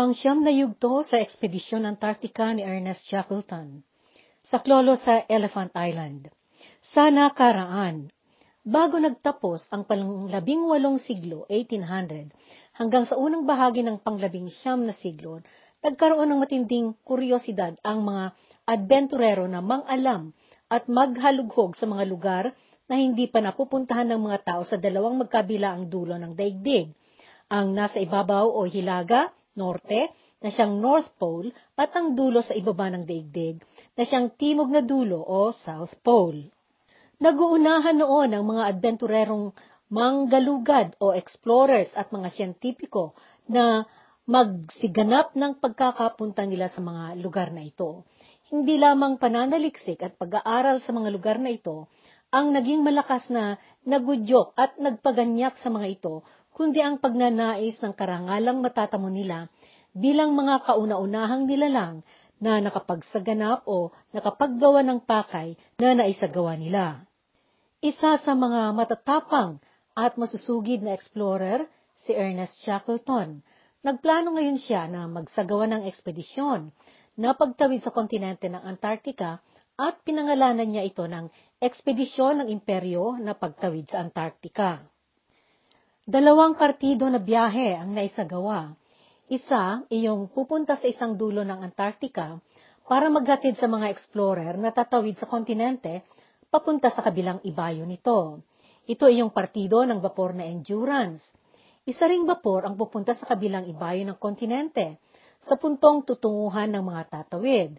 Ang siyam na yugto sa ekspedisyon Antarctica ni Ernest Shackleton. Saklolo sa Elephant Island. Sa nakaraan, bago nagtapos ang panglabing walong siglo, 1800, hanggang sa unang bahagi ng panglabing siyam na siglo, nagkaroon ng matinding kuryosidad ang mga adventurero na mang-alam at maghalughog sa mga lugar na hindi pa napupuntahan ng mga tao sa dalawang magkabila ang dulo ng daigdig. Ang nasa ibabaw o hilaga norte, na siyang North Pole, at ang dulo sa ibaba ng daigdig, na siyang timog na dulo o South Pole. Naguunahan noon ang mga adventurerong manggalugad o explorers at mga siyentipiko na magsiganap ng pagkakapunta nila sa mga lugar na ito. Hindi lamang pananaliksik at pag-aaral sa mga lugar na ito ang naging malakas na nagudyok at nagpaganyak sa mga ito, kundi ang pagnanais ng karangalang matatamo nila bilang mga kauna-unahang nilalang na nakapagsaganap o nakapaggawa ng pakay na naisagawa nila. Isa sa mga matatapang at masusugid na explorer, si Ernest Shackleton. Nagplano ngayon siya na magsagawa ng ekspedisyon na pagtawid sa kontinente ng Antarctica at pinangalanan niya ito ng Ekspedisyon ng Imperyo na Pagtawid sa Antarctica. Dalawang partido na biyahe ang naisagawa. Isa, iyong pupunta sa isang dulo ng Antarctica para maghatid sa mga explorer na tatawid sa kontinente papunta sa kabilang ibayo nito. Ito iyong partido ng vapor na Endurance. Isa ring vapor ang pupunta sa kabilang ibayo ng kontinente sa puntong tutunguhan ng mga tatawid.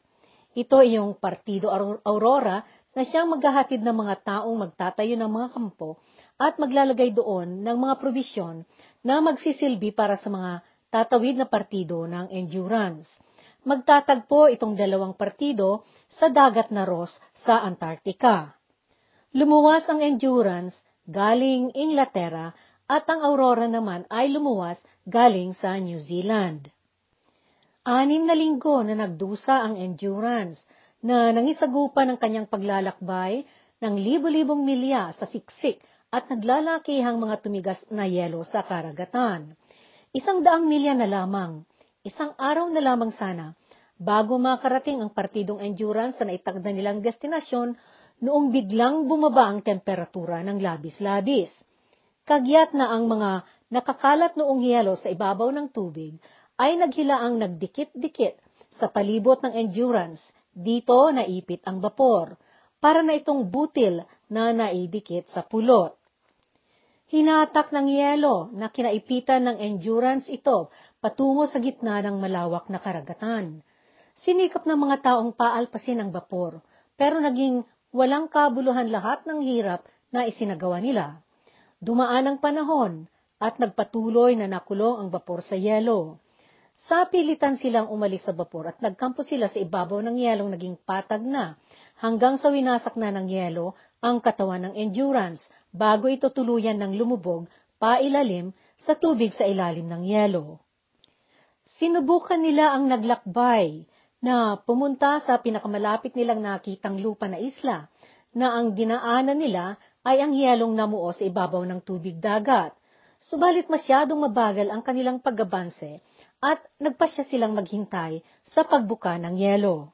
Ito iyong partido Aurora na siyang maghahatid ng mga taong magtatayo ng mga kampo at maglalagay doon ng mga probisyon na magsisilbi para sa mga tatawid na partido ng endurance. Magtatagpo itong dalawang partido sa dagat na Ross sa Antarctica. Lumuwas ang endurance galing Inglaterra at ang Aurora naman ay lumuwas galing sa New Zealand. Anim na linggo na nagdusa ang endurance na nangisagupa ng kanyang paglalakbay ng libo-libong milya sa siksik at naglalakihang mga tumigas na yelo sa karagatan. Isang daang milya na lamang, isang araw na lamang sana, bago makarating ang partidong endurance sa naitagda nilang destinasyon noong biglang bumaba ang temperatura ng labis-labis. Kagyat na ang mga nakakalat noong yelo sa ibabaw ng tubig ay naghilaang nagdikit-dikit sa palibot ng endurance, dito naipit ang vapor, para na itong butil na naidikit sa pulot. Hinatak ng yelo na kinaipitan ng endurance ito patungo sa gitna ng malawak na karagatan. Sinikap ng mga taong paalpasin ang bapor, pero naging walang kabuluhan lahat ng hirap na isinagawa nila. Dumaan ang panahon at nagpatuloy na nakulong ang bapor sa yelo. Sa pilitan silang umalis sa bapor at nagkampo sila sa ibabaw ng yelong naging patag na hanggang sa winasak na ng yelo ang katawan ng endurance bago ito tuluyan ng lumubog pailalim sa tubig sa ilalim ng yelo. Sinubukan nila ang naglakbay na pumunta sa pinakamalapit nilang nakitang lupa na isla na ang dinaanan nila ay ang yelong namuo sa ibabaw ng tubig dagat. Subalit masyadong mabagal ang kanilang paggabanse at nagpasya silang maghintay sa pagbuka ng yelo.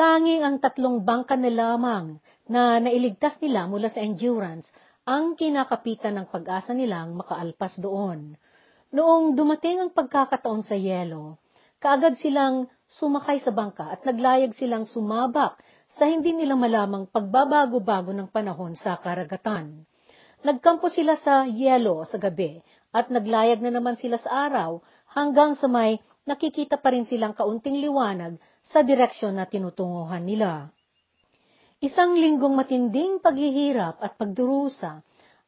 Tanging ang tatlong bangka na lamang na nailigtas nila mula sa endurance ang kinakapitan ng pag-asa nilang makaalpas doon. Noong dumating ang pagkakataon sa yelo, kaagad silang sumakay sa bangka at naglayag silang sumabak sa hindi nila malamang pagbabago-bago ng panahon sa karagatan. Nagkampo sila sa yelo sa gabi at naglayag na naman sila sa araw hanggang sa may nakikita pa rin silang kaunting liwanag sa direksyon na tinutunguhan nila. Isang linggong matinding paghihirap at pagdurusa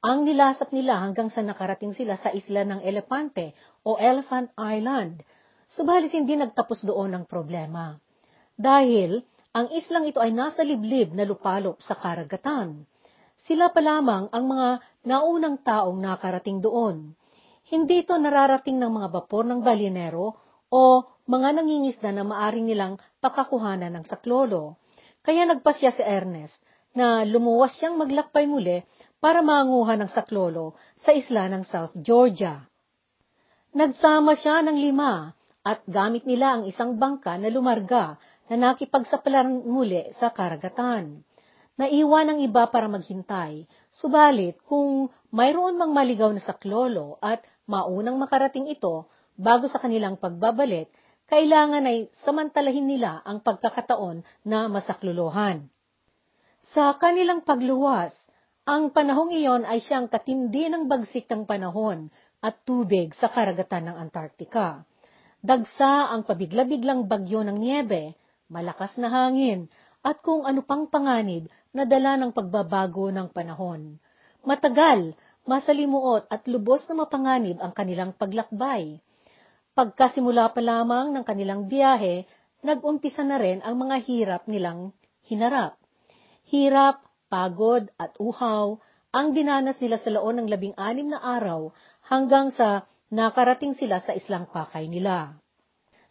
ang nilasap nila hanggang sa nakarating sila sa isla ng Elepante o Elephant Island, subalit hindi nagtapos doon ang problema. Dahil ang islang ito ay nasa liblib na lupalop sa karagatan. Sila pa lamang ang mga naunang taong nakarating doon. Hindi ito nararating ng mga bapor ng balinero o mga nangingisda na maaring nilang pakakuhanan ng saklolo. Kaya nagpasya si Ernest na lumuwas siyang maglakbay muli para manguha ng saklolo sa isla ng South Georgia. Nagsama siya ng lima at gamit nila ang isang bangka na lumarga na nakipagsapalaran muli sa karagatan. Naiwan ang iba para maghintay, subalit kung mayroon mang maligaw na saklolo at maunang makarating ito bago sa kanilang pagbabalik, kailangan ay samantalahin nila ang pagkakataon na masakluluhan. Sa kanilang pagluwas, ang panahong iyon ay siyang katindi ng bagsik ng panahon at tubig sa karagatan ng Antarctica. Dagsa ang pabigla-biglang bagyo ng niebe, malakas na hangin, at kung ano pang panganib na dala ng pagbabago ng panahon. Matagal, masalimuot at lubos na mapanganib ang kanilang paglakbay. Pagkasimula pa lamang ng kanilang biyahe, nag-umpisa na rin ang mga hirap nilang hinarap. Hirap, pagod at uhaw ang dinanas nila sa loob ng labing anim na araw hanggang sa nakarating sila sa islang pakay nila.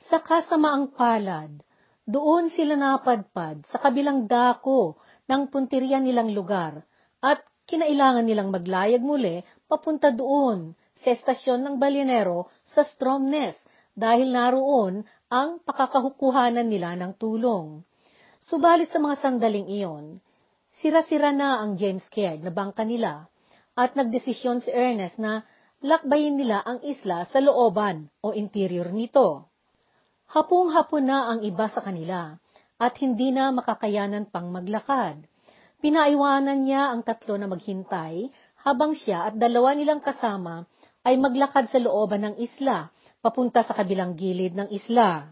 Sa kasamaang palad, doon sila napadpad sa kabilang dako ng punteriya nilang lugar at kinailangan nilang maglayag muli papunta doon sa estasyon ng Balinero sa Stromness dahil naroon ang pakakahukuhanan nila ng tulong. Subalit sa mga sandaling iyon, Sira-sira na ang James Caird na bangka nila at nagdesisyon si Ernest na lakbayin nila ang isla sa looban o interior nito. Hapong-hapon na ang iba sa kanila at hindi na makakayanan pang maglakad. Pinaiwanan niya ang tatlo na maghintay habang siya at dalawa nilang kasama ay maglakad sa looban ng isla papunta sa kabilang gilid ng isla.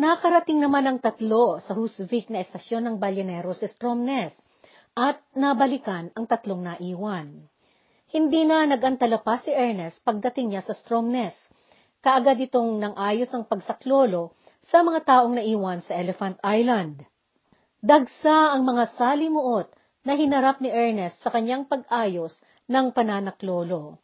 Nakarating naman ang tatlo sa Husvik na estasyon ng Balyanero sa Stromness at nabalikan ang tatlong naiwan. Hindi na nagantala pa si Ernest pagdating niya sa Stromness. Kaagad itong nang ayos ng pagsaklolo sa mga taong naiwan sa Elephant Island. Dagsa ang mga salimuot na hinarap ni Ernest sa kanyang pag-ayos ng pananaklolo.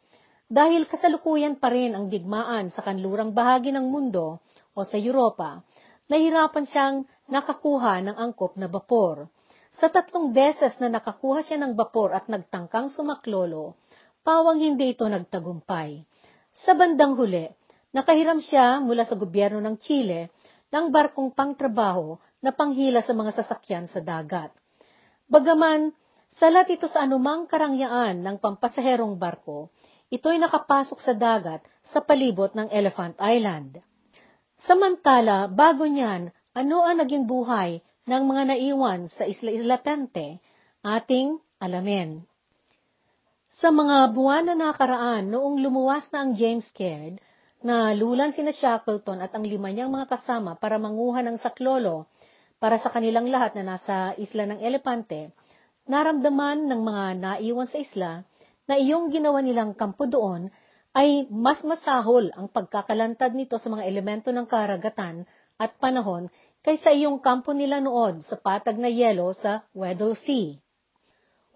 Dahil kasalukuyan pa rin ang digmaan sa kanlurang bahagi ng mundo o sa Europa, nahirapan siyang nakakuha ng angkop na bapor. Sa tatlong beses na nakakuha siya ng bapor at nagtangkang sumaklolo, pawang hindi ito nagtagumpay. Sa bandang huli, nakahiram siya mula sa gobyerno ng Chile ng barkong pangtrabaho na panghila sa mga sasakyan sa dagat. Bagaman, salat ito sa anumang karangyaan ng pampasaherong barko, ito'y nakapasok sa dagat sa palibot ng Elephant Island. Samantala, bago niyan, ano ang naging buhay ng mga naiwan sa Isla Isla Pente, ating alamin. Sa mga buwan na nakaraan noong lumuwas na ang James Caird, na lulan sina Shackleton at ang lima niyang mga kasama para manguha ng saklolo para sa kanilang lahat na nasa isla ng Elepante, naramdaman ng mga naiwan sa isla na iyong ginawa nilang kampo doon ay mas masahol ang pagkakalantad nito sa mga elemento ng karagatan at panahon kaysa iyong kampo nila noon sa patag na yelo sa Weddell Sea.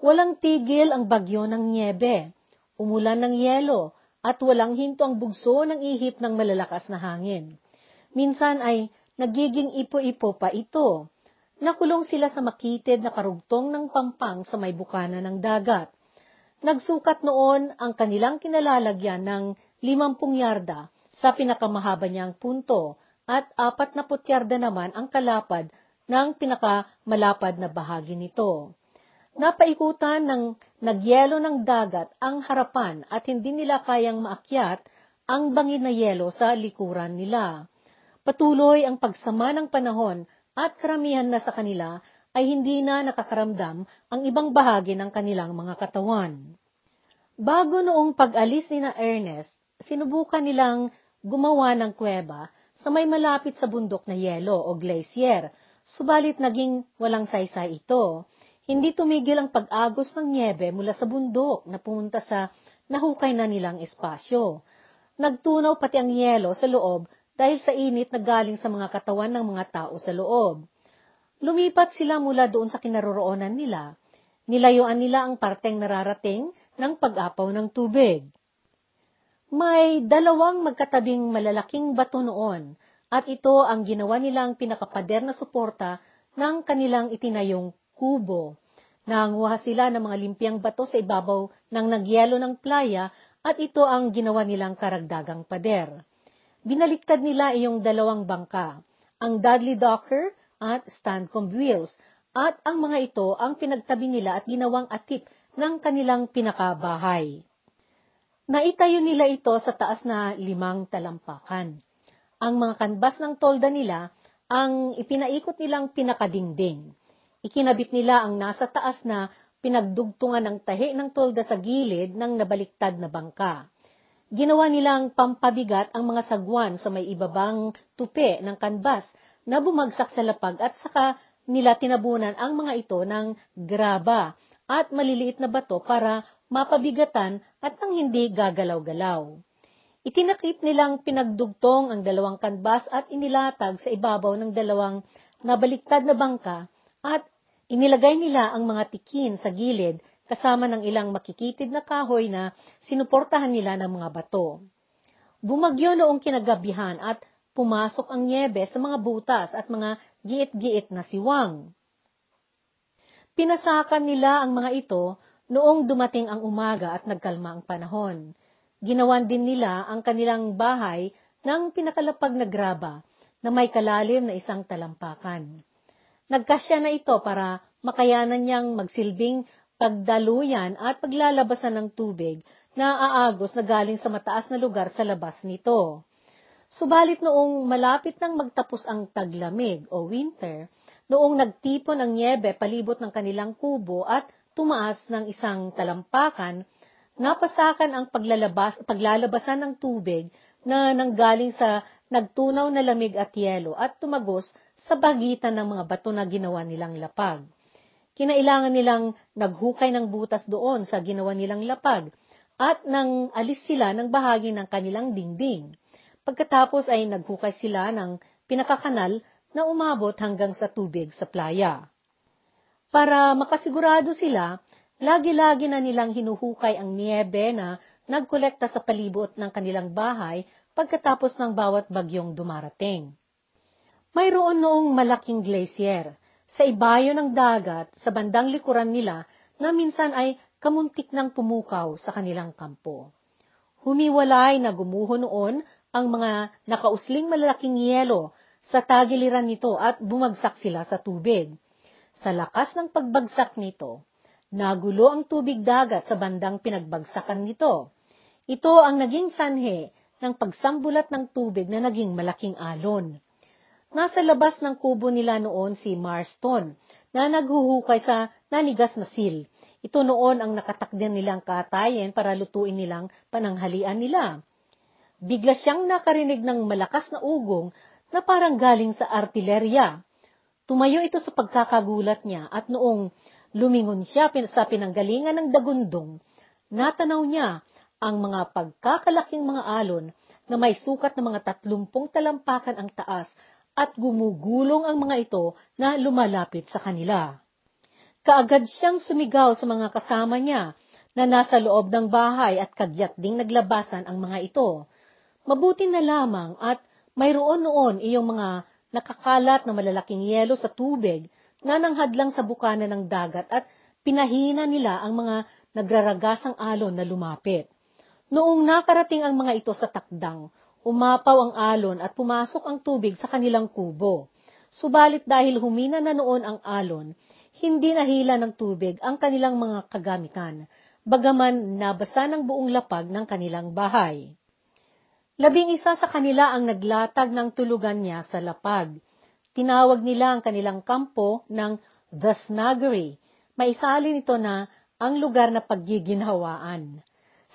Walang tigil ang bagyo ng niebe, umulan ng yelo, at walang hinto ang bugso ng ihip ng malalakas na hangin. Minsan ay nagiging ipo-ipo pa ito. Nakulong sila sa makitid na karugtong ng pampang sa may bukana ng dagat Nagsukat noon ang kanilang kinalalagyan ng 50 yarda sa pinakamahaba niyang punto at 40 yarda naman ang kalapad ng pinakamalapad na bahagi nito. Napaikutan ng nagyelo ng dagat ang harapan at hindi nila kayang maakyat ang bangin na yelo sa likuran nila. Patuloy ang pagsama ng panahon at karamihan na sa kanila ay hindi na nakakaramdam ang ibang bahagi ng kanilang mga katawan. Bago noong pag-alis ni na Ernest, sinubukan nilang gumawa ng kuweba sa may malapit sa bundok na yelo o glacier, subalit naging walang saysay ito. Hindi tumigil ang pag-agos ng niebe mula sa bundok na pumunta sa nahukay na nilang espasyo. Nagtunaw pati ang yelo sa loob dahil sa init na galing sa mga katawan ng mga tao sa loob. Lumipat sila mula doon sa kinaroroonan nila. Nilayuan nila ang parteng nararating ng pag-apaw ng tubig. May dalawang magkatabing malalaking bato noon at ito ang ginawa nilang pinakapader na suporta ng kanilang itinayong kubo. Nanguha sila ng mga limpiang bato sa ibabaw ng nagyelo ng playa at ito ang ginawa nilang karagdagang pader. binaliktad nila iyong dalawang bangka, ang Dudley Docker at Stancomb Wills, at ang mga ito ang pinagtabi nila at ginawang atip ng kanilang pinakabahay. Naitayo nila ito sa taas na limang talampakan. Ang mga kanbas ng tolda nila ang ipinaikot nilang pinakadingding. Ikinabit nila ang nasa taas na pinagdugtungan ng tahi ng tolda sa gilid ng nabaliktad na bangka. Ginawa nilang pampabigat ang mga sagwan sa may ibabang tupi ng kanbas na bumagsak sa lapag at saka nila tinabunan ang mga ito ng graba at maliliit na bato para mapabigatan at nang hindi gagalaw-galaw. Itinakip nilang pinagdugtong ang dalawang kanbas at inilatag sa ibabaw ng dalawang nabaliktad na bangka at inilagay nila ang mga tikin sa gilid kasama ng ilang makikitid na kahoy na sinuportahan nila ng mga bato. Bumagyo noong kinagabihan at pumasok ang niebe sa mga butas at mga giit-giit na siwang. Pinasakan nila ang mga ito noong dumating ang umaga at nagkalma ang panahon. Ginawan din nila ang kanilang bahay ng pinakalapag na graba na may kalalim na isang talampakan. Nagkasya na ito para makayanan niyang magsilbing pagdaluyan at paglalabasan ng tubig na aagos na galing sa mataas na lugar sa labas nito. Subalit noong malapit nang magtapos ang taglamig o winter, noong nagtipon ang niebe palibot ng kanilang kubo at tumaas ng isang talampakan, napasakan ang paglalabas, paglalabasan ng tubig na nanggaling sa nagtunaw na lamig at yelo at tumagos sa bagitan ng mga bato na ginawa nilang lapag. Kinailangan nilang naghukay ng butas doon sa ginawa nilang lapag at nang alis sila ng bahagi ng kanilang dingding. Pagkatapos ay naghukay sila ng pinakakanal na umabot hanggang sa tubig sa playa. Para makasigurado sila, Lagi-lagi na nilang hinuhukay ang niebe na nagkolekta sa palibot ng kanilang bahay pagkatapos ng bawat bagyong dumarating. Mayroon noong malaking glacier sa ibayo ng dagat sa bandang likuran nila na minsan ay kamuntik ng pumukaw sa kanilang kampo. Humiwalay na gumuho noon ang mga nakausling malalaking yelo sa tagiliran nito at bumagsak sila sa tubig. Sa lakas ng pagbagsak nito, Nagulo ang tubig dagat sa bandang pinagbagsakan nito. Ito ang naging sanhe ng pagsambulat ng tubig na naging malaking alon. Nasa labas ng kubo nila noon si Marston na naghuhukay sa nanigas na sil. Ito noon ang nakatakden nilang katayen para lutuin nilang pananghalian nila. Bigla siyang nakarinig ng malakas na ugong na parang galing sa artilerya. Tumayo ito sa pagkakagulat niya at noong Lumingon siya sa pinanggalingan ng dagundong. Natanaw niya ang mga pagkakalaking mga alon na may sukat na mga tatlumpong talampakan ang taas at gumugulong ang mga ito na lumalapit sa kanila. Kaagad siyang sumigaw sa mga kasama niya na nasa loob ng bahay at kagyat ding naglabasan ang mga ito. Mabuti na lamang at mayroon noon iyong mga nakakalat na malalaking yelo sa tubig na nanghadlang sa bukana ng dagat at pinahina nila ang mga nagraragasang alon na lumapit. Noong nakarating ang mga ito sa takdang, umapaw ang alon at pumasok ang tubig sa kanilang kubo. Subalit dahil humina na noon ang alon, hindi nahila ng tubig ang kanilang mga kagamitan, bagaman nabasa ng buong lapag ng kanilang bahay. Labing isa sa kanila ang naglatag ng tulugan niya sa lapag, Tinawag nila ang kanilang kampo ng The Snuggery. Maisalin ito na ang lugar na paggiginhawaan.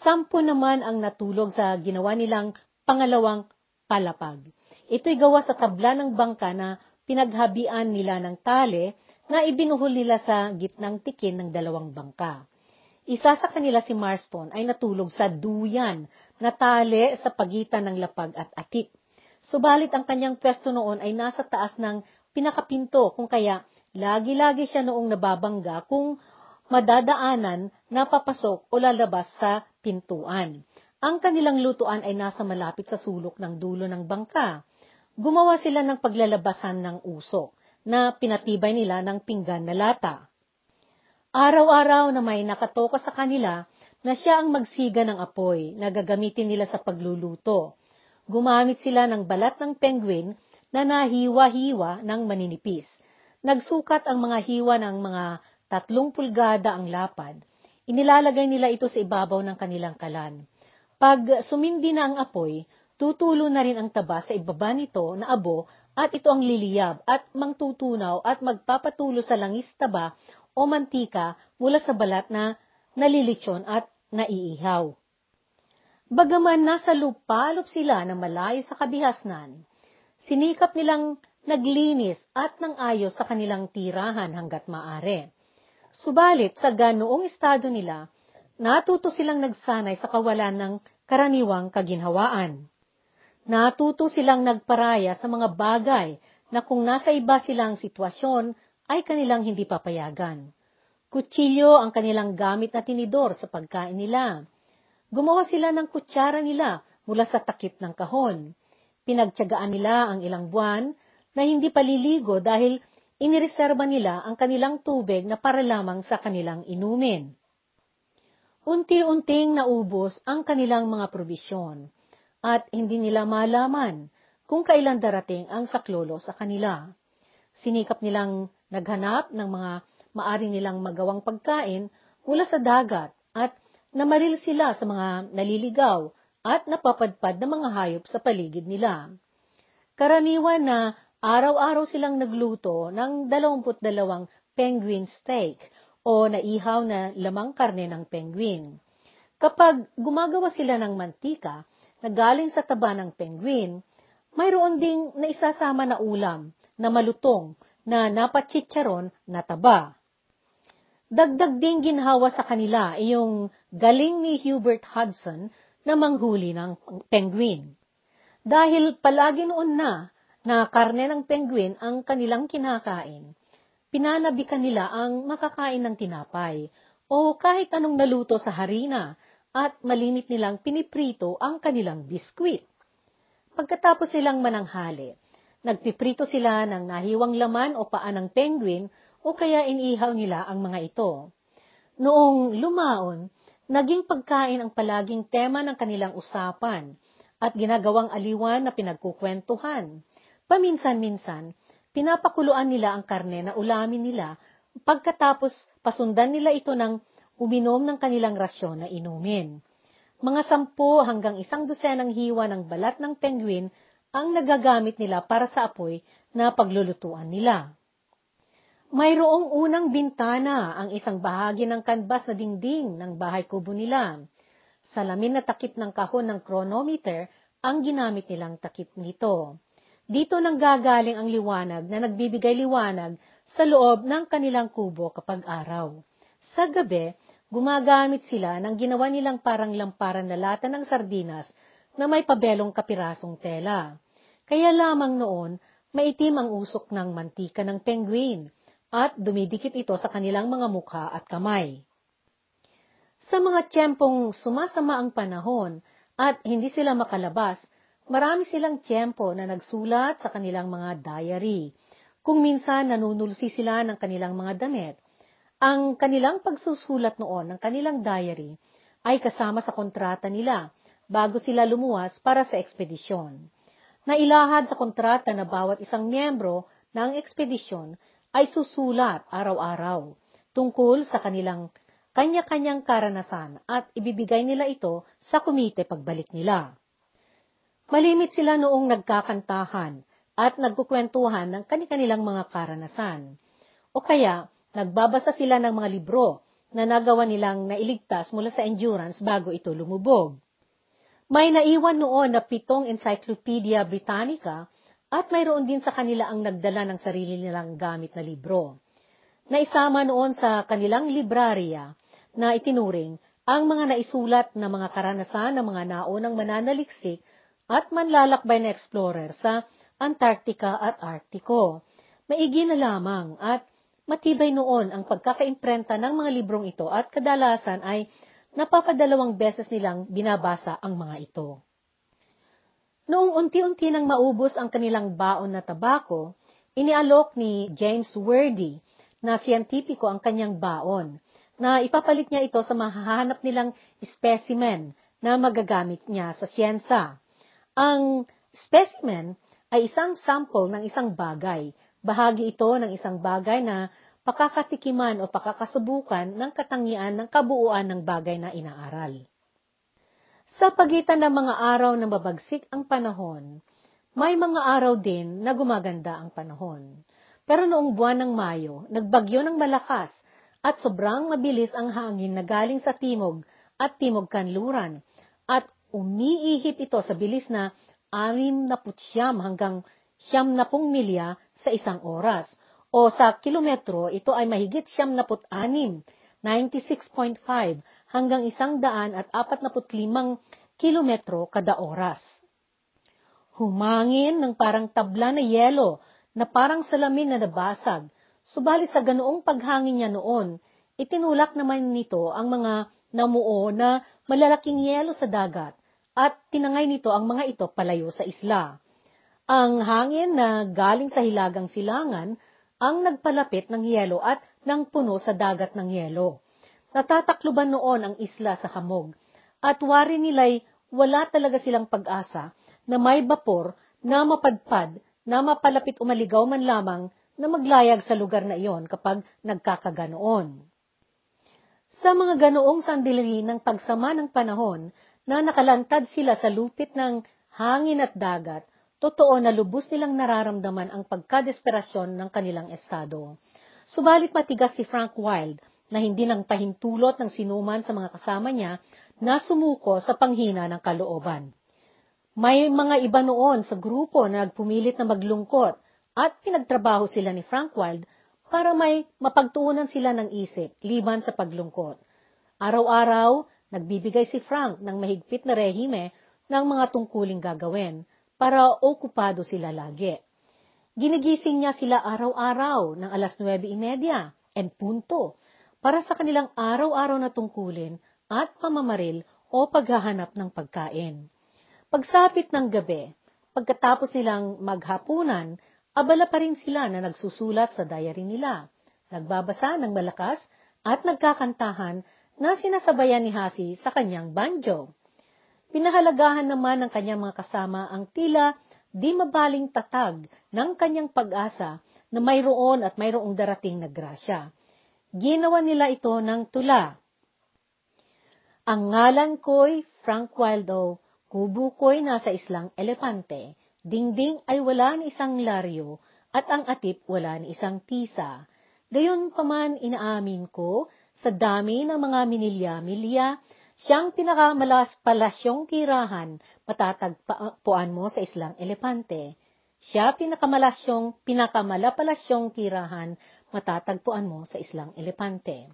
Sampu naman ang natulog sa ginawa nilang pangalawang palapag. Ito'y gawa sa tabla ng bangka na pinaghabian nila ng tale na ibinuhol nila sa gitnang tikin ng dalawang bangka. Isa sa kanila si Marston ay natulog sa duyan na tale sa pagitan ng lapag at atik. Subalit ang kanyang pwesto noon ay nasa taas ng pinakapinto kung kaya lagi-lagi siya noong nababangga kung madadaanan na papasok o lalabas sa pintuan. Ang kanilang lutuan ay nasa malapit sa sulok ng dulo ng bangka. Gumawa sila ng paglalabasan ng usok na pinatibay nila ng pinggan na lata. Araw-araw na may nakatoka sa kanila na siya ang magsiga ng apoy na gagamitin nila sa pagluluto. gumamit sila ng balat ng penguin na nahiwa-hiwa ng maninipis. Nagsukat ang mga hiwa ng mga tatlong pulgada ang lapad. Inilalagay nila ito sa ibabaw ng kanilang kalan. Pag sumindi na ang apoy, tutulo na rin ang taba sa ibaba nito na abo at ito ang liliyab at mangtutunaw at magpapatulo sa langis taba o mantika mula sa balat na nalilitsyon at naiihaw. Bagaman nasa lupalop sila na malayo sa kabihasnan, sinikap nilang naglinis at ng ayos sa kanilang tirahan hanggat maaari. Subalit sa ganoong estado nila, natuto silang nagsanay sa kawalan ng karaniwang kaginhawaan. Natuto silang nagparaya sa mga bagay na kung nasa iba silang sitwasyon ay kanilang hindi papayagan. Kutsilyo ang kanilang gamit na tinidor sa pagkain nila. Gumawa sila ng kutsara nila mula sa takip ng kahon. Pinagtyagaan nila ang ilang buwan na hindi paliligo dahil inireserba nila ang kanilang tubig na para lamang sa kanilang inumin. Unti-unting naubos ang kanilang mga probisyon at hindi nila malaman kung kailan darating ang saklolo sa kanila. Sinikap nilang naghanap ng mga maaring nilang magawang pagkain mula sa dagat at namaril sila sa mga naliligaw at napapadpad na mga hayop sa paligid nila. Karaniwan na araw-araw silang nagluto ng 22 penguin steak o naihaw na lamang karne ng penguin. Kapag gumagawa sila ng mantika, na galing sa taba ng penguin, mayroon ding naisasama na ulam na malutong na napatsitsaron na taba. Dagdag ding ginhawa sa kanila yung galing ni Hubert Hudson na manghuli ng penguin. Dahil palagi noon na na karne ng penguin ang kanilang kinakain, pinanabikan nila ang makakain ng tinapay o kahit anong naluto sa harina at malinit nilang piniprito ang kanilang biskwit. Pagkatapos silang mananghali, nagpiprito sila ng nahiwang laman o paa ng penguin o kaya inihaw nila ang mga ito. Noong lumaon, naging pagkain ang palaging tema ng kanilang usapan at ginagawang aliwan na pinagkukwentuhan. Paminsan-minsan, pinapakuluan nila ang karne na ulamin nila pagkatapos pasundan nila ito ng uminom ng kanilang rasyon na inumin. Mga sampu hanggang isang dosenang hiwa ng balat ng penguin ang nagagamit nila para sa apoy na paglulutuan nila. Mayroong unang bintana ang isang bahagi ng kanbas na dingding ng bahay kubo nila. Salamin na takip ng kahon ng chronometer ang ginamit nilang takip nito. Dito nang gagaling ang liwanag na nagbibigay liwanag sa loob ng kanilang kubo kapag araw. Sa gabi, gumagamit sila ng ginawa nilang parang lamparan na lata ng sardinas na may pabelong kapirasong tela. Kaya lamang noon, maitim ang usok ng mantika ng penguin at dumidikit ito sa kanilang mga mukha at kamay. Sa mga tiyempong sumasama ang panahon at hindi sila makalabas, marami silang tiyempo na nagsulat sa kanilang mga diary. Kung minsan nanunulsi sila ng kanilang mga damit, ang kanilang pagsusulat noon ng kanilang diary ay kasama sa kontrata nila bago sila lumuwas para sa ekspedisyon. Nailahad sa kontrata na bawat isang miyembro ng ekspedisyon ay susulat araw-araw tungkol sa kanilang kanya-kanyang karanasan at ibibigay nila ito sa komite pagbalik nila. Malimit sila noong nagkakantahan at nagkukwentuhan ng kanilang mga karanasan. O kaya, Nagbabasa sila ng mga libro na nagawa nilang nailigtas mula sa endurance bago ito lumubog. May naiwan noon na pitong Encyclopedia Britannica at mayroon din sa kanila ang nagdala ng sarili nilang gamit na libro. Naisama noon sa kanilang librarya na itinuring ang mga naisulat na mga karanasan ng mga naunang mananaliksik at manlalakbay na explorer sa Antarctica at Arctico. Maigi na lamang at matibay noon ang pagkakaimprenta ng mga librong ito at kadalasan ay napapadalawang beses nilang binabasa ang mga ito. Noong unti-unti nang maubos ang kanilang baon na tabako, inialok ni James Wordy na siyentipiko ang kanyang baon na ipapalit niya ito sa mahahanap nilang specimen na magagamit niya sa siyensa. Ang specimen ay isang sample ng isang bagay. Bahagi ito ng isang bagay na pakakatikiman o pakakasubukan ng katangian ng kabuuan ng bagay na inaaral. Sa pagitan ng mga araw na mabagsik ang panahon, may mga araw din na gumaganda ang panahon. Pero noong buwan ng Mayo, nagbagyo ng malakas at sobrang mabilis ang hangin na galing sa timog at timog kanluran at umiihip ito sa bilis na 69 hanggang 70 milya sa isang oras o sa kilometro, ito ay mahigit siyam naput anim, 96.5 hanggang isang daan at apat naput limang kilometro kada oras. Humangin ng parang tabla na yelo na parang salamin na nabasag, subalit sa ganoong paghangin niya noon, itinulak naman nito ang mga namuo na malalaking yelo sa dagat at tinangay nito ang mga ito palayo sa isla. Ang hangin na galing sa hilagang silangan ang nagpalapit ng yelo at ng puno sa dagat ng yelo. Natatakluban noon ang isla sa hamog, at wari nila'y wala talaga silang pag-asa na may bapor na mapadpad na mapalapit umaligaw man lamang na maglayag sa lugar na iyon kapag nagkakaganoon. Sa mga ganoong sandali ng pagsama ng panahon na nakalantad sila sa lupit ng hangin at dagat, Totoo na lubos nilang nararamdaman ang pagkadesperasyon ng kanilang estado. Subalit matigas si Frank Wilde na hindi nang pahintulot ng sinuman sa mga kasama niya na sumuko sa panghina ng kalooban. May mga iba noon sa grupo na nagpumilit na maglungkot at pinagtrabaho sila ni Frank Wilde para may mapagtuunan sila ng isip liban sa paglungkot. Araw-araw, nagbibigay si Frank ng mahigpit na rehime ng mga tungkuling gagawin para okupado sila lagi. Ginigising niya sila araw-araw ng alas 9.30 and punto para sa kanilang araw-araw na tungkulin at pamamaril o paghahanap ng pagkain. Pagsapit ng gabi, pagkatapos nilang maghapunan, abala pa rin sila na nagsusulat sa diary nila, nagbabasa ng malakas at nagkakantahan na sinasabayan ni Hasi sa kanyang banjo. Pinahalagahan naman ng kanyang mga kasama ang tila di mabaling tatag ng kanyang pag-asa na mayroon at mayroong darating na grasya. Ginawa nila ito ng tula. Ang ngalan ko'y Frank Wildo, kubo ko'y nasa islang elepante, dingding ay wala ni isang laryo, at ang atip wala ni isang tisa. Gayon paman inaamin ko, sa dami ng mga minilya-milya, Siyang pinakamalas palasyong tirahan, matatagpuan mo sa islang elepante. Siya pinakamalasyong, pinakamalapasyong tirahan, matatagpuan mo sa islang elepante.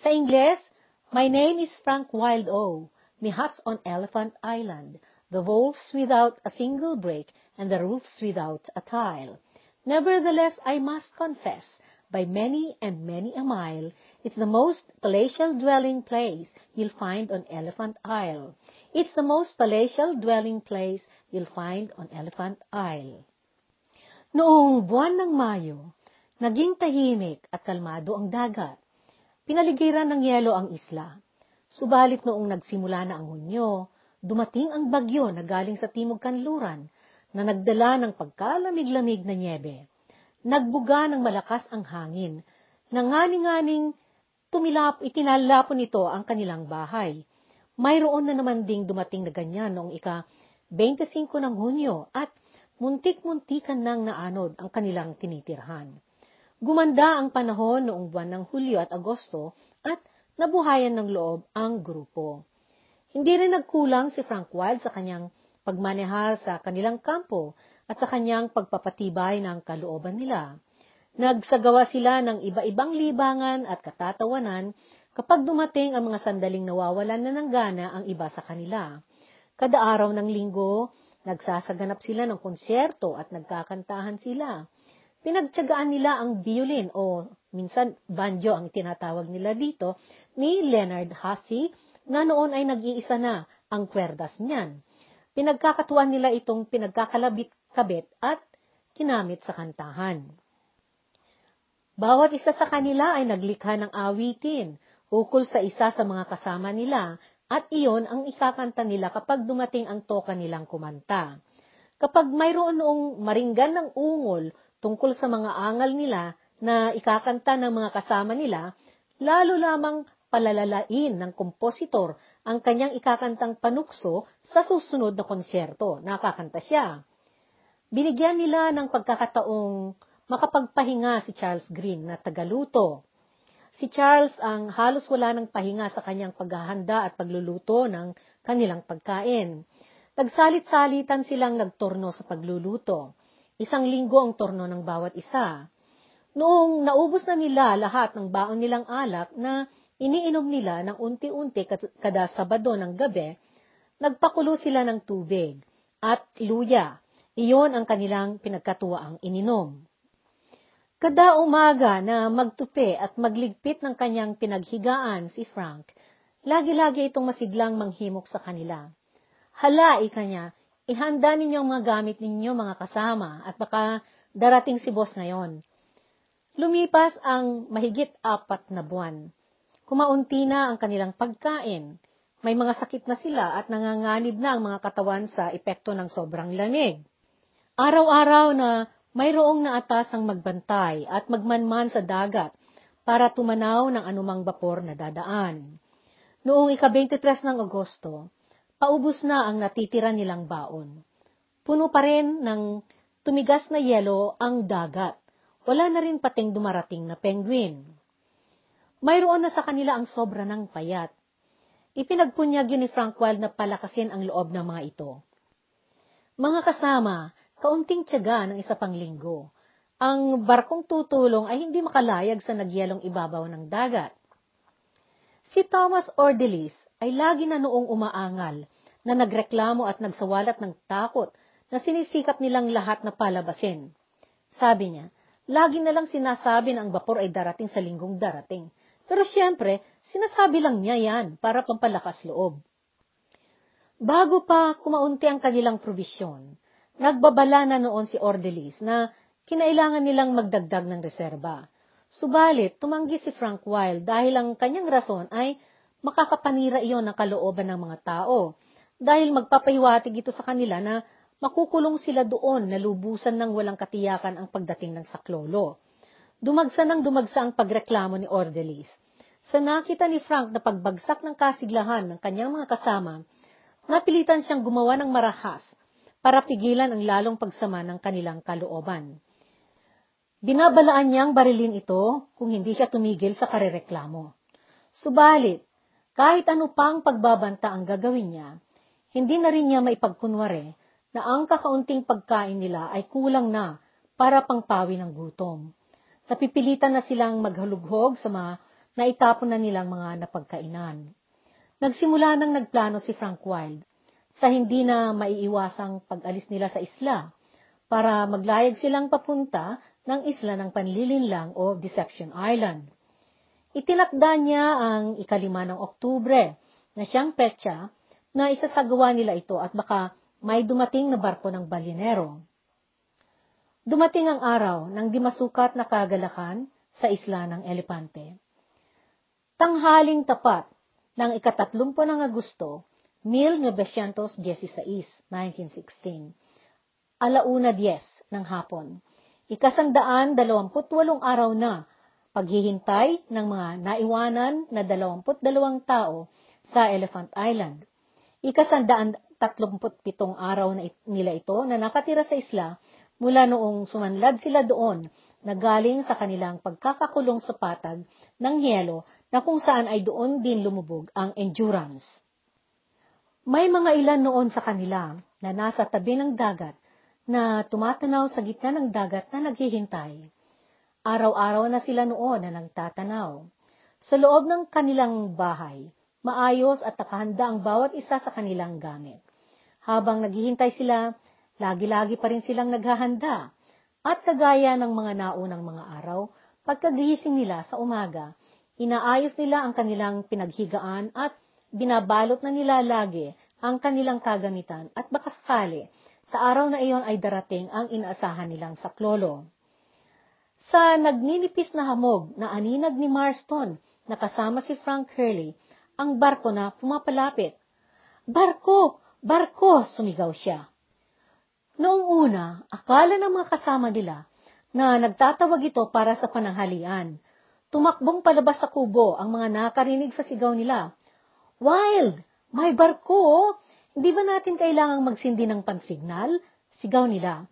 Sa Ingles, My name is Frank Wild O. Me huts on Elephant Island, the walls without a single break, and the roofs without a tile. Nevertheless, I must confess, by many and many a mile. It's the most palatial dwelling place you'll find on Elephant Isle. It's the most palatial dwelling place you'll find on Elephant Isle. Noong buwan ng Mayo, naging tahimik at kalmado ang dagat. Pinaligiran ng yelo ang isla. Subalit noong nagsimula na ang Hunyo, dumating ang bagyo na galing sa Timog Kanluran na nagdala ng pagkalamig-lamig na nyebe. Nagbuga ng malakas ang hangin. Nanganing-nganing tumilap, itinalapon nito ang kanilang bahay. Mayroon na naman ding dumating na ganyan noong ika 25 ng Hunyo at muntik-muntikan nang naanod ang kanilang tinitirhan. Gumanda ang panahon noong buwan ng Hulyo at Agosto at nabuhayan ng loob ang grupo. Hindi rin nagkulang si Frank Wild sa kanyang pagmaneha sa kanilang kampo at sa kanyang pagpapatibay ng kalooban nila. Nagsagawa sila ng iba-ibang libangan at katatawanan kapag dumating ang mga sandaling nawawalan na ng gana ang iba sa kanila. Kada araw ng linggo, nagsasaganap sila ng konsyerto at nagkakantahan sila. Pinagtyagaan nila ang violin o minsan banjo ang tinatawag nila dito ni Leonard Hussey na noon ay nag-iisa na ang kwerdas niyan. Pinagkakatuan nila itong pinagkakalabit kabit at kinamit sa kantahan. Bawat isa sa kanila ay naglikha ng awitin ukol sa isa sa mga kasama nila At iyon ang ikakanta nila kapag dumating ang toka nilang kumanta. Kapag mayroon noong maringgan ng ungol tungkol sa mga angal nila na ikakanta ng mga kasama nila, lalo lamang palalalain ng kompositor ang kanyang ikakantang panukso sa susunod na konsyerto. Nakakanta siya. Binigyan nila ng pagkakataong makapagpahinga si Charles Green na tagaluto. Si Charles ang halos wala ng pahinga sa kanyang paghahanda at pagluluto ng kanilang pagkain. Nagsalit-salitan silang nagtorno sa pagluluto. Isang linggo ang torno ng bawat isa. Noong naubos na nila lahat ng baon nilang alak na iniinom nila ng unti-unti kada Sabado ng gabi, nagpakulo sila ng tubig at luya. Iyon ang kanilang pinagkatuwaang ininom. Kada umaga na magtupi at magligpit ng kanyang pinaghigaan si Frank, lagi-lagi itong masiglang manghimok sa kanila. Hala, ika niya, ihanda ninyo ang mga gamit ninyo mga kasama at baka darating si boss ngayon. Lumipas ang mahigit apat na buwan kumaunti na ang kanilang pagkain. May mga sakit na sila at nanganganib na ang mga katawan sa epekto ng sobrang lamig. Araw-araw na mayroong naatasang magbantay at magmanman sa dagat para tumanaw ng anumang bapor na dadaan. Noong ika-23 ng Agosto, paubos na ang natitira nilang baon. Puno pa rin ng tumigas na yelo ang dagat. Wala na rin pating dumarating na penguin mayroon na sa kanila ang sobra ng payat. Ipinagpunyag yun ni Frank Wild na palakasin ang loob ng mga ito. Mga kasama, kaunting tiyaga ng isa pang linggo. Ang barkong tutulong ay hindi makalayag sa nagyelong ibabaw ng dagat. Si Thomas Ordelis ay lagi na noong umaangal na nagreklamo at nagsawalat ng takot na sinisikap nilang lahat na palabasin. Sabi niya, lagi na lang sinasabi na ang bapor ay darating sa linggong darating. Pero siyempre, sinasabi lang niya yan para pampalakas loob. Bago pa kumaunti ang kanilang probisyon, nagbabala na noon si Ordelis na kinailangan nilang magdagdag ng reserba. Subalit, tumanggi si Frank Wilde dahil ang kanyang rason ay makakapanira iyon ng kalooban ng mga tao dahil magpapahiwatig ito sa kanila na makukulong sila doon na lubusan ng walang katiyakan ang pagdating ng saklolo. Dumagsa ng dumagsa ang pagreklamo ni Ordelis. Sa nakita ni Frank na pagbagsak ng kasiglahan ng kanyang mga kasama, napilitan siyang gumawa ng marahas para pigilan ang lalong pagsama ng kanilang kalooban. Binabalaan niyang barilin ito kung hindi siya tumigil sa karereklamo. Subalit, kahit ano pang pagbabanta ang gagawin niya, hindi na rin niya maipagkunwari na ang kakaunting pagkain nila ay kulang na para pangpawi ng gutom. Napipilitan na silang maghalughog sa mga na itapon na nilang mga napagkainan. Nagsimula nang nagplano si Frank Wild sa hindi na maiiwasang pag-alis nila sa isla para maglayag silang papunta ng isla ng Panlilinlang o Deception Island. Itinakda niya ang ikalima ng Oktubre na siyang petsa na isasagawa nila ito at baka may dumating na barko ng balinero. Dumating ang araw ng di masukat na kagalakan sa isla ng Elepante. Tanghaling tapat ng ikatatlumpo ng Agosto, 1916, 1916. Alauna 10 ng hapon. Ikasandaan dalawamput walong araw na paghihintay ng mga naiwanan na dalawamput dalawang tao sa Elephant Island. Ikasandaan tatlumput pitong araw na nila ito na nakatira sa isla mula noong sumanlad sila doon na galing sa kanilang pagkakakulong sa patag ng yelo na kung saan ay doon din lumubog ang endurance. May mga ilan noon sa kanila na nasa tabi ng dagat na tumatanaw sa gitna ng dagat na naghihintay. Araw-araw na sila noon na nagtatanaw. Sa loob ng kanilang bahay, maayos at nakahanda ang bawat isa sa kanilang gamit. Habang naghihintay sila, lagi-lagi pa rin silang naghahanda. At kagaya ng mga naunang mga araw, pagkagising nila sa umaga, Inaayos nila ang kanilang pinaghigaan at binabalot na nila lagi ang kanilang kagamitan at baka sakali, sa araw na iyon ay darating ang inaasahan nilang saklolo. Sa nagninipis na hamog na aninag ni Marston na kasama si Frank Hurley, ang barko na pumapalapit. Barko! Barko! Sumigaw siya. Noong una, akala ng mga kasama nila na nagtatawag ito para sa pananghalian. Tumakbong palabas sa kubo ang mga nakarinig sa sigaw nila. Wild! May barko! Hindi ba natin kailangang magsindi ng pansignal? Sigaw nila.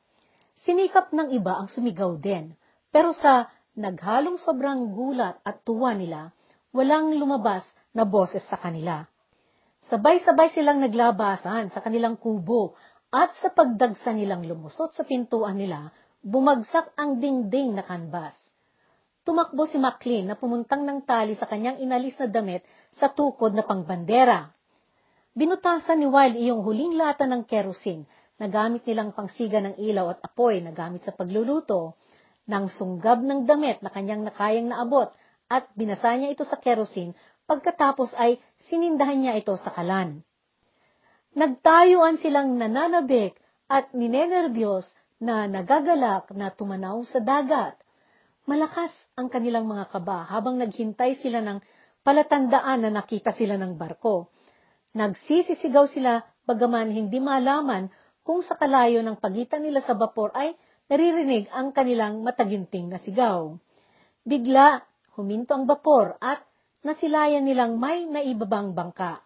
Sinikap ng iba ang sumigaw din. Pero sa naghalong sobrang gulat at tuwa nila, walang lumabas na boses sa kanila. Sabay-sabay silang naglabasan sa kanilang kubo at sa pagdagsa nilang lumusot sa pintuan nila, bumagsak ang dingding na kanbas. Tumakbo si Maclean na pumuntang ng tali sa kanyang inalis na damit sa tukod na pangbandera. Binutasan ni Wilde iyong huling lata ng kerosene na gamit nilang pangsiga ng ilaw at apoy na gamit sa pagluluto, ng sunggab ng damit na kanyang nakayang naabot at binasa niya ito sa kerosene pagkatapos ay sinindahan niya ito sa kalan. Nagtayuan silang nananabik at ninenervyos na nagagalak na tumanaw sa dagat. Malakas ang kanilang mga kaba habang naghintay sila ng palatandaan na nakita sila ng barko. Nagsisisigaw sila bagaman hindi malaman kung sa kalayo ng pagitan nila sa bapor ay naririnig ang kanilang mataginting na sigaw. Bigla, huminto ang bapor at nasilayan nilang may naibabang bangka.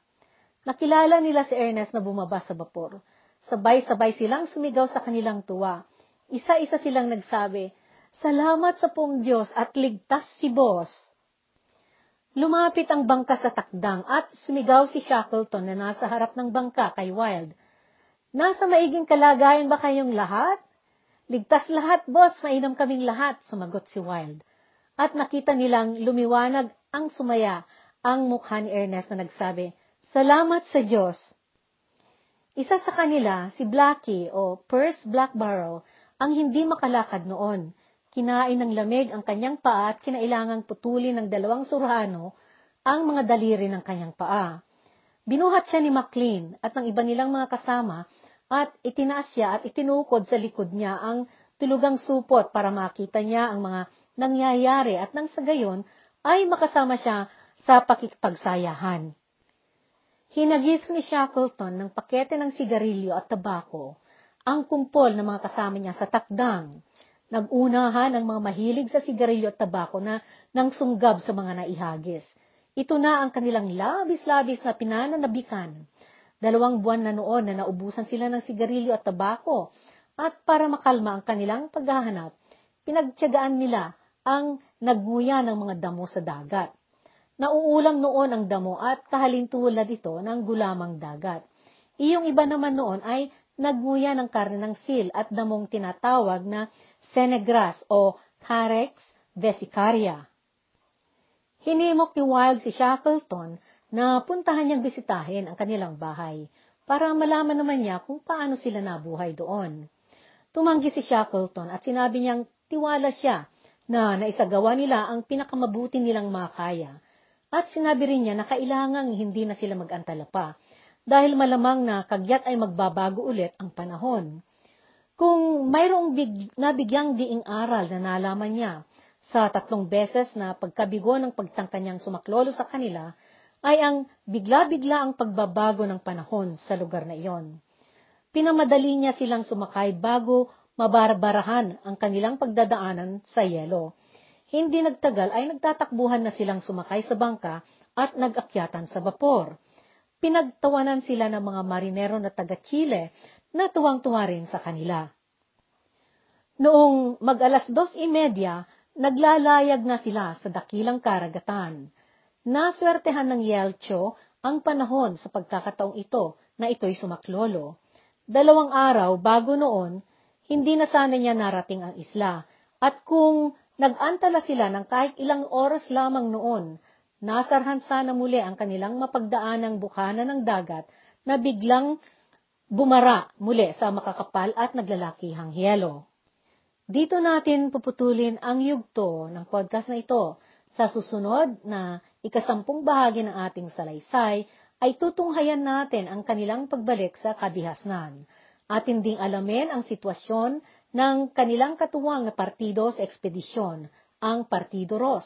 Nakilala nila si Ernest na bumaba sa bapor. Sabay-sabay silang sumigaw sa kanilang tuwa. Isa-isa silang nagsabi, Salamat sa pong Diyos at ligtas si Boss. Lumapit ang bangka sa takdang at sumigaw si Shackleton na nasa harap ng bangka kay Wild. Nasa maiging kalagayan ba kayong lahat? Ligtas lahat, boss, mainam kaming lahat, sumagot si Wild. At nakita nilang lumiwanag ang sumaya ang mukha ni Ernest na nagsabi, Salamat sa Diyos. Isa sa kanila, si Blackie o Perce Blackbarrow, ang hindi makalakad noon. Kinain ng lamig ang kanyang paa at kinailangang putulin ng dalawang surhano ang mga daliri ng kanyang paa. Binuhat siya ni McLean at ng iba nilang mga kasama at itinaas siya at itinukod sa likod niya ang tulugang supot para makita niya ang mga nangyayari at nang sa gayon ay makasama siya sa pakikipagsayahan. Hinagis ni Shackleton ng pakete ng sigarilyo at tabako ang kumpol ng mga kasama niya sa takdang. Nagunahan ang mga mahilig sa sigarilyo at tabako na nang sunggab sa mga naihagis. Ito na ang kanilang labis-labis na pinananabikan. Dalawang buwan na noon na naubusan sila ng sigarilyo at tabako at para makalma ang kanilang paghahanap, pinagtyagaan nila ang naguya ng mga damo sa dagat. Nauulam noon ang damo at kahalintulad ito ng gulamang dagat. Iyong iba naman noon ay naguya ng karne ng sil at damong tinatawag na senegras o carex vesicaria. Hinimok ni Wild si Shackleton na puntahan niyang bisitahin ang kanilang bahay para malaman naman niya kung paano sila nabuhay doon. Tumanggi si Shackleton at sinabi niyang tiwala siya na naisagawa nila ang pinakamabuti nilang makaya at sinabi rin niya na kailangang hindi na sila mag-antala pa dahil malamang na kagyat ay magbabago ulit ang panahon. Kung mayroong big, nabigyang diing aral na nalaman niya sa tatlong beses na pagkabigo ng pagtangka niyang sumaklolo sa kanila, ay ang bigla-bigla ang pagbabago ng panahon sa lugar na iyon. Pinamadali niya silang sumakay bago mabarbarahan ang kanilang pagdadaanan sa yelo hindi nagtagal ay nagtatakbuhan na silang sumakay sa bangka at nag-akyatan sa bapor. Pinagtawanan sila ng mga marinero na taga-Chile na tuwang-tuwa rin sa kanila. Noong mag-alas dos imedya, naglalayag na sila sa dakilang karagatan. Naswertehan ng Yelcho ang panahon sa pagkakataong ito na ito'y sumaklolo. Dalawang araw bago noon, hindi na sana niya narating ang isla, at kung Nag-antala sila ng kahit ilang oras lamang noon. Nasarhan sana muli ang kanilang mapagdaanang bukana ng dagat na biglang bumara muli sa makakapal at naglalakihang hielo. Dito natin puputulin ang yugto ng podcast na ito. Sa susunod na ikasampung bahagi ng ating salaysay, ay tutunghayan natin ang kanilang pagbalik sa kabihasnan. Atin ding alamin ang sitwasyon ng kanilang katuwang na partido sa ekspedisyon, ang Partido Ros,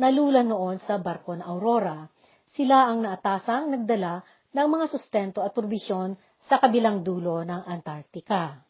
na lula noon sa barko na Aurora. sila ang naatasang nagdala ng mga sustento at probisyon sa kabilang dulo ng Antarctica.